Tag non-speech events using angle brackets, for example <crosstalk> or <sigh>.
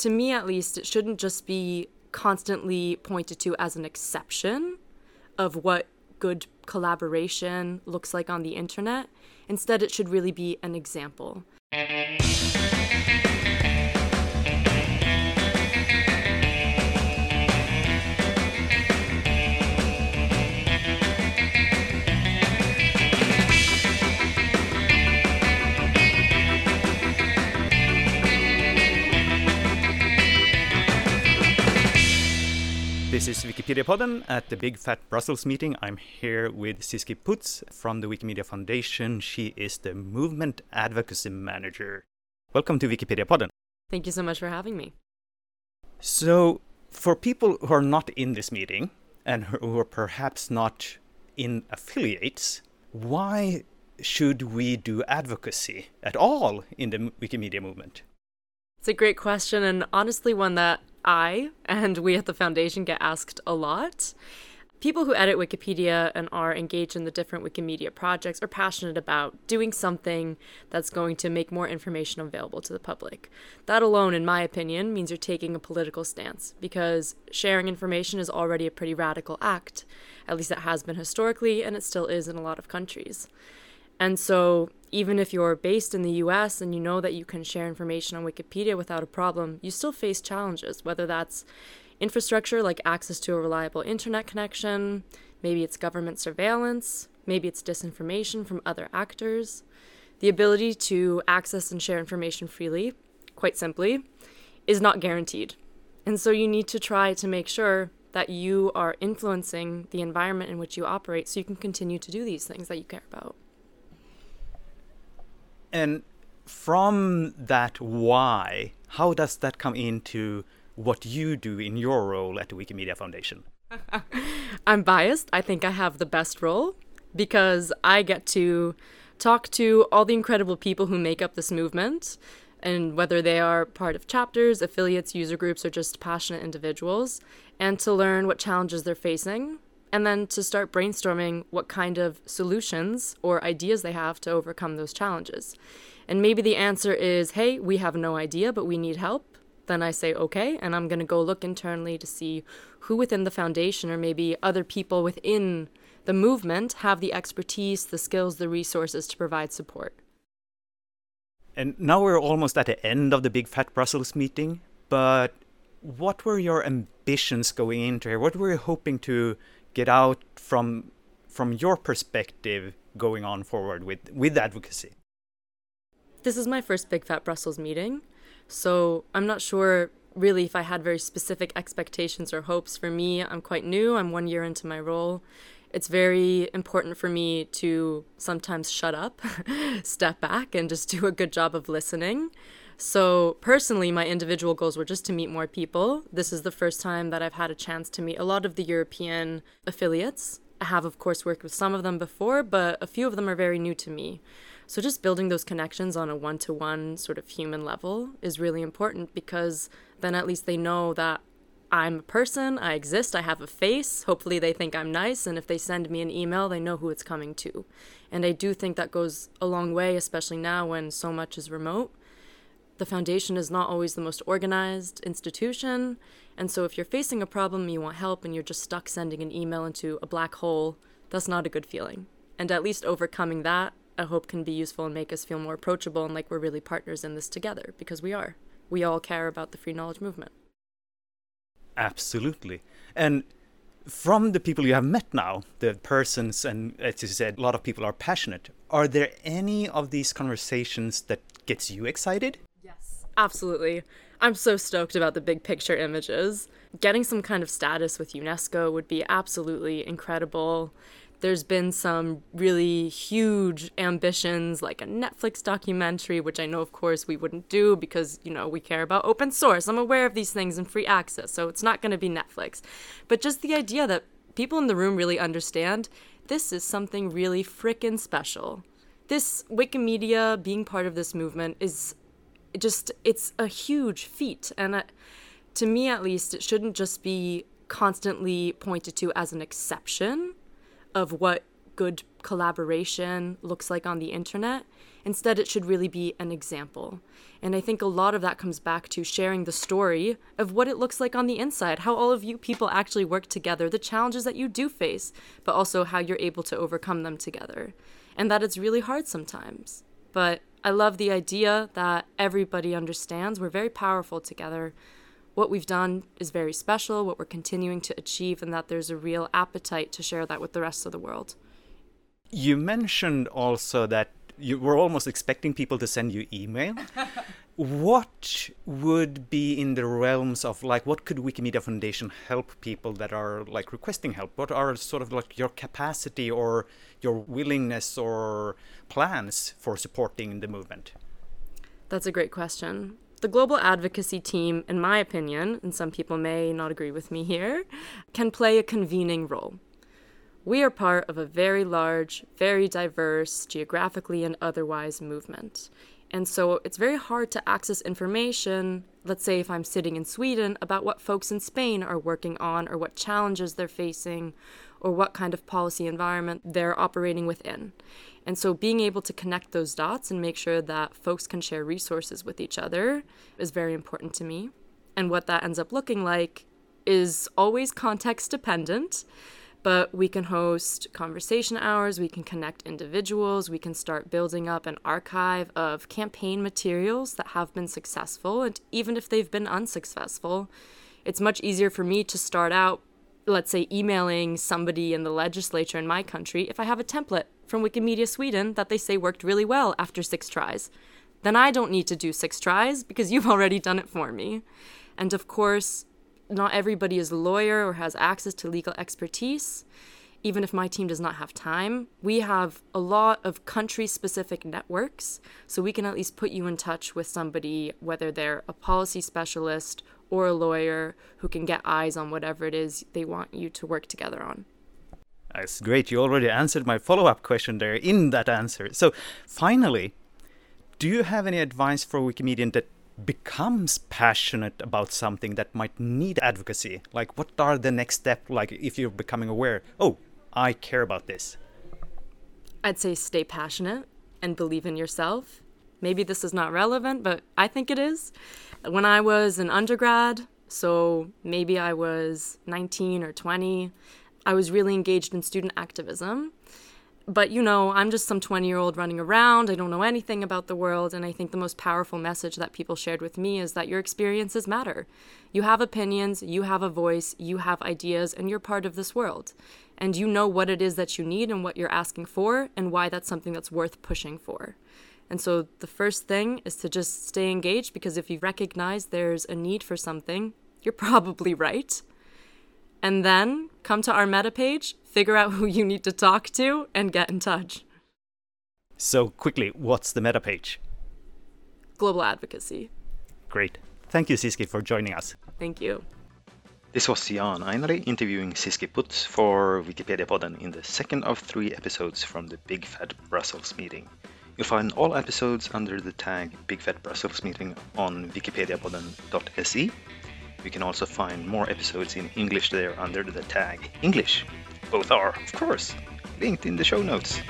to me at least, it shouldn't just be constantly pointed to as an exception of what good collaboration looks like on the internet. Instead, it should really be an example. This is Wikipedia Podden at the Big Fat Brussels meeting. I'm here with Ziski Putz from the Wikimedia Foundation. She is the Movement Advocacy Manager. Welcome to Wikipedia Podden. Thank you so much for having me. So, for people who are not in this meeting and who are perhaps not in affiliates, why should we do advocacy at all in the Wikimedia movement? It's a great question, and honestly, one that I and we at the foundation get asked a lot. People who edit Wikipedia and are engaged in the different Wikimedia projects are passionate about doing something that's going to make more information available to the public. That alone, in my opinion, means you're taking a political stance because sharing information is already a pretty radical act. At least it has been historically, and it still is in a lot of countries. And so, even if you're based in the US and you know that you can share information on Wikipedia without a problem, you still face challenges, whether that's infrastructure like access to a reliable internet connection, maybe it's government surveillance, maybe it's disinformation from other actors. The ability to access and share information freely, quite simply, is not guaranteed. And so you need to try to make sure that you are influencing the environment in which you operate so you can continue to do these things that you care about. And from that why, how does that come into what you do in your role at the Wikimedia Foundation? <laughs> I'm biased. I think I have the best role because I get to talk to all the incredible people who make up this movement, and whether they are part of chapters, affiliates, user groups, or just passionate individuals, and to learn what challenges they're facing, and then to start brainstorming what kind of solutions or ideas they have to overcome those challenges. And maybe the answer is, hey, we have no idea, but we need help. Then I say, okay, and I'm going to go look internally to see who within the foundation or maybe other people within the movement have the expertise, the skills, the resources to provide support. And now we're almost at the end of the Big Fat Brussels meeting, but what were your ambitions going into here? What were you hoping to get out from from your perspective going on forward with with advocacy? This is my first Big Fat Brussels meeting, so I'm not sure really if I had very specific expectations or hopes. For me, I'm quite new. I'm one year into my role. It's very important for me to sometimes shut up, <laughs> step back, and just do a good job of listening. So, personally, my individual goals were just to meet more people. This is the first time that I've had a chance to meet a lot of the European affiliates. I have, of course, worked with some of them before, but a few of them are very new to me. So, just building those connections on a one to one sort of human level is really important because then at least they know that I'm a person, I exist, I have a face. Hopefully, they think I'm nice, and if they send me an email, they know who it's coming to. And I do think that goes a long way, especially now when so much is remote the foundation is not always the most organized institution, and so if you're facing a problem, you want help, and you're just stuck sending an email into a black hole, that's not a good feeling. And at least overcoming that, I hope can be useful and make us feel more approachable and like we're really partners in this together, because we are. We all care about the free knowledge movement. Absolutely. And from the people you have met now, the persons, and as you said, a lot of people are passionate. Are there any of these conversations that gets you excited? Absolutely. I'm so stoked about the big picture images. Getting some kind of status with UNESCO would be absolutely incredible. There's been some really huge ambitions, like a Netflix documentary, which I know, of course, we wouldn't do because, you know, we care about open source. I'm aware of these things and free access, so it's not going to be Netflix. But just the idea that people in the room really understand this is something really frickin' special. This Wikimedia being part of this movement is just it's a huge feat and uh, to me at least it shouldn't just be constantly pointed to as an exception of what good collaboration looks like on the internet Instead, it should really be an example. And I think a lot of that comes back to sharing the story of what it looks like on the inside, how all of you people actually work together, the challenges that you do face, but also how you're able to overcome them together. And that it's really hard sometimes. But I love the idea that everybody understands we're very powerful together. What we've done is very special, what we're continuing to achieve, and that there's a real appetite to share that with the rest of the world. You mentioned also that you were almost expecting people to send you email. <laughs> what would be in the realms of like what could Wikimedia Foundation help people that are like requesting help? What are sort of like your capacity or your willingness or plans for supporting the movement? That's a great question. The global advocacy team, in my opinion, and some people may not agree with me here, can play a convening role. We are part of a very large, very diverse, geographically and otherwise movement. And so it's very hard to access information, let's say if I'm sitting in Sweden, about what folks in Spain are working on or what challenges they're facing or what kind of policy environment they're operating within. And so being able to connect those dots and make sure that folks can share resources with each other is very important to me. And what that ends up looking like is always context dependent but we can host conversation hours, we can connect individuals, we can start building up an archive of campaign materials that have been successful. And even if they've been unsuccessful, it's much easier for me to start out, let's say, emailing somebody in the legislature in my country if I have a template from Wikimedia Sweden that they say worked really well after six tries. Then I don't need to do six tries because <laughs> you've already done it for me. And of course, not everybody is a lawyer or has access to legal expertise. Even if my team does not have time, we have a lot of country specific networks, so we can at least put you in touch with somebody, whether they're a policy specialist or a lawyer, who can get eyes on whatever it is they want you to work together on. That's great. You already answered my follow up question there in that answer. So, finally, do you have any advice for Wikimedian that becomes passionate about something that might need advocacy. Like what are the next step like if you're becoming aware oh i care about this i'd say stay passionate and believe in yourself. Maybe this is not relevant but i think it is. When i was an undergrad so maybe i was 19 or 20 i was really engaged in student activism but you know, I'm just some 20 year old running around. I don't know anything about the world. And I think the most powerful message that people shared with me is that your experiences matter. You have opinions, you have a voice, you have ideas, and you're part of this world. And you know what it is that you need and what you're asking for, and why that's something that's worth pushing for. And so the first thing is to just stay engaged because if you recognize there's a need for something, you're <laughs> probably right and then come to our meta page, figure out who you need to talk to, and get in touch. So, quickly, what's the meta page? Global advocacy. Great. Thank you, Ziski, for joining us. Thank you. This was Jan Ainali interviewing Ziski Putz for Wikipedia Podden in the second of three episodes from the Big Fat Brussels meeting. You'll find all episodes under the tag Big Fat Brussels meeting on wikipediapodden.se you can also find more episodes in English there under the tag English. Both are, of course, linked in the show notes.